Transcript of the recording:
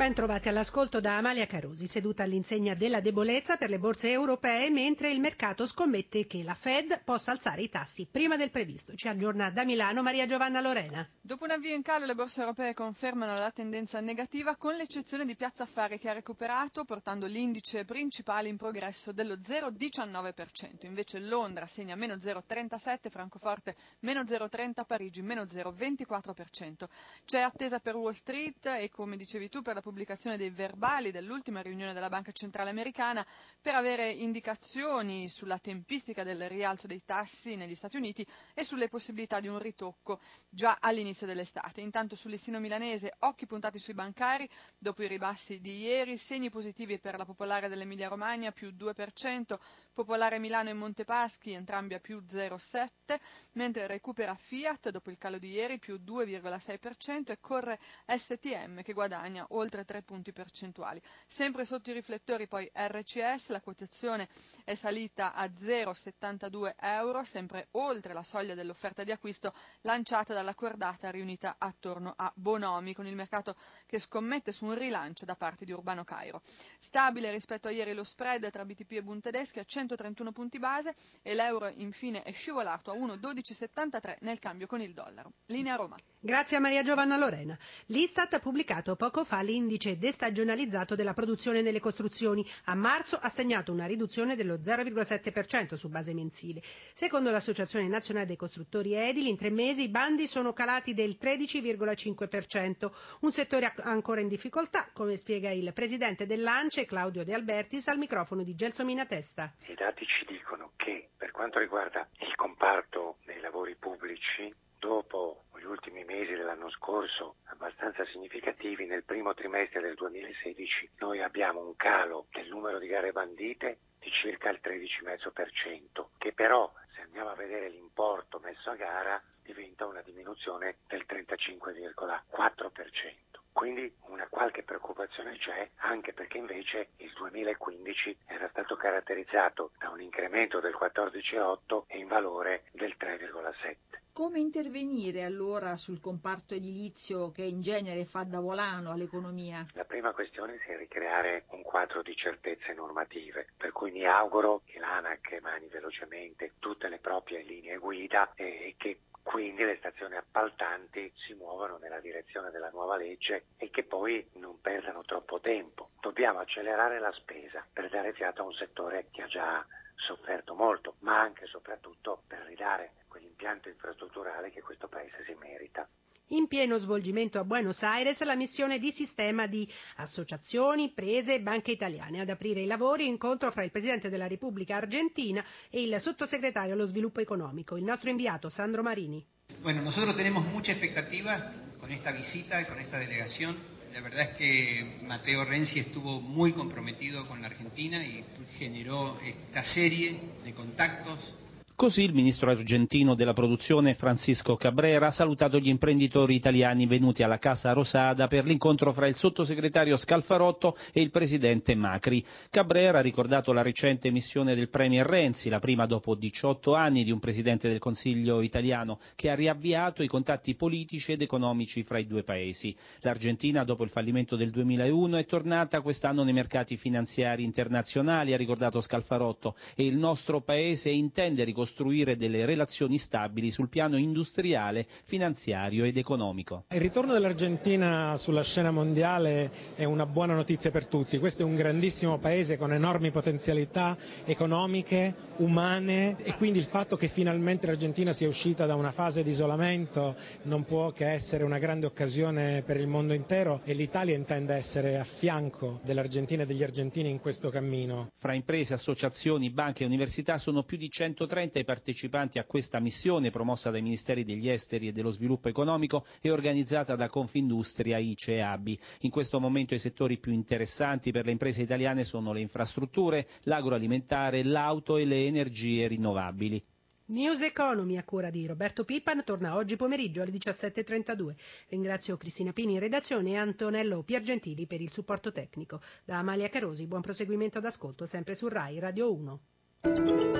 Ben trovati all'ascolto da Amalia Carosi, seduta all'insegna della debolezza per le borse europee, mentre il mercato scommette che la Fed possa alzare i tassi prima del previsto. Ci aggiorna da Milano Maria Giovanna Lorena. Dopo un avvio in calo, le borse europee confermano la tendenza negativa, con l'eccezione di Piazza Affari che ha recuperato, portando l'indice principale in progresso dello 0,19%. Invece Londra segna meno 0,37%, Francoforte meno 0,30%, Parigi meno 0,24%. C'è attesa per Wall Street e, come dicevi tu, per la pubblicazione dei verbali dell'ultima riunione della Banca Centrale Americana per avere indicazioni sulla tempistica del rialzo dei tassi negli Stati Uniti e sulle possibilità di un ritocco già all'inizio dell'estate. Intanto sul listino milanese occhi puntati sui bancari, dopo i ribassi di ieri, segni positivi per la Popolare dell'Emilia Romagna più 2%, Popolare Milano e Montepaschi entrambi a più 0,7%, mentre recupera Fiat dopo il calo di ieri più 2,6% e corre STM che guadagna oltre oltre 3 punti percentuali. Sempre sotto i riflettori poi RCS, la quotazione è salita a 0,72 euro, sempre oltre la soglia dell'offerta di acquisto lanciata dalla cordata riunita attorno a Bonomi, con il mercato che scommette su un rilancio da parte di Urbano Cairo. Stabile rispetto a ieri lo spread tra BTP e Bund tedeschi a 131 punti base e l'euro infine è scivolato a 1,1273 nel cambio con il dollaro. Linea Roma. Grazie a Maria Giovanna Lorena. L'Istat ha pubblicato poco fa l'indice destagionalizzato della produzione nelle costruzioni. A marzo ha segnato una riduzione dello 0,7% su base mensile. Secondo l'Associazione Nazionale dei Costruttori Edili, in tre mesi i bandi sono calati del 13,5%, un settore ancora in difficoltà, come spiega il presidente dell'ANCE, Claudio De Albertis, al microfono di Gelsomina Testa. I dati ci dicono che per quanto riguarda il comparto dei lavori pubblici, dopo gli ultimi mesi dell'anno scorso abbastanza significativi, nel primo trimestre del 2016 noi abbiamo un calo del numero di gare bandite di circa il 13,5%, che però se andiamo a vedere l'importo messo a gara diventa una diminuzione del 35,4%. Quindi una qualche preoccupazione c'è, anche perché invece il 2015 era stato caratterizzato da un incremento del 14,8 e in valore del 3,7. Come intervenire allora sul comparto edilizio che in genere fa da volano all'economia? La prima questione è ricreare un quadro di certezze normative, per cui mi auguro che l'ANAC emani velocemente tutte le proprie linee guida e che quindi le stazioni appaltanti si muovono nella direzione della nuova legge e che poi non perdano troppo tempo. Dobbiamo accelerare la spesa per dare fiato a un settore che ha già sofferto molto, ma anche e soprattutto per ridare quell'impianto infrastrutturale che questo Paese si merita. In pieno svolgimento a Buenos Aires la missione di sistema di associazioni, prese e banche italiane. Ad aprire i lavori incontro fra il Presidente della Repubblica Argentina e il sottosegretario allo sviluppo economico, il nostro inviato Sandro Marini. Bueno, nosotros tenemos mucha expectativa con esta visita con esta delegación. La verdad es que Mateo Renzi estuvo muy comprometido con la Argentina y generó esta serie de contactos Così il ministro argentino della produzione Francisco Cabrera ha salutato gli imprenditori italiani venuti alla Casa Rosada per l'incontro fra il sottosegretario Scalfarotto e il presidente Macri. Cabrera ha ricordato la recente missione del premier Renzi, la prima dopo 18 anni di un presidente del Consiglio italiano, che ha riavviato i contatti politici ed economici fra i due paesi. L'Argentina, dopo il fallimento del 2001, è tornata quest'anno nei mercati finanziari internazionali, ha ricordato Scalfarotto, e il nostro paese intende ricostruire costruire delle relazioni stabili sul piano industriale, finanziario ed economico. Il ritorno dell'Argentina sulla scena mondiale è una buona notizia per tutti. Questo è un grandissimo paese con enormi potenzialità economiche, umane e quindi il fatto che finalmente l'Argentina sia uscita da una fase di isolamento non può che essere una grande occasione per il mondo intero e l'Italia intende essere a fianco dell'Argentina e degli argentini in questo cammino. Fra imprese, associazioni, banche e università sono più di 130 i partecipanti a questa missione promossa dai Ministeri degli Esteri e dello Sviluppo Economico e organizzata da Confindustria, ICE e ABI. In questo momento i settori più interessanti per le imprese italiane sono le infrastrutture, l'agroalimentare, l'auto e le energie rinnovabili. News Economy a cura di Roberto Pippan torna oggi pomeriggio alle 17.32. Ringrazio Cristina Pini in redazione e Antonello Piergentili per il supporto tecnico. Da Amalia Carosi, buon proseguimento d'ascolto sempre su RAI Radio 1.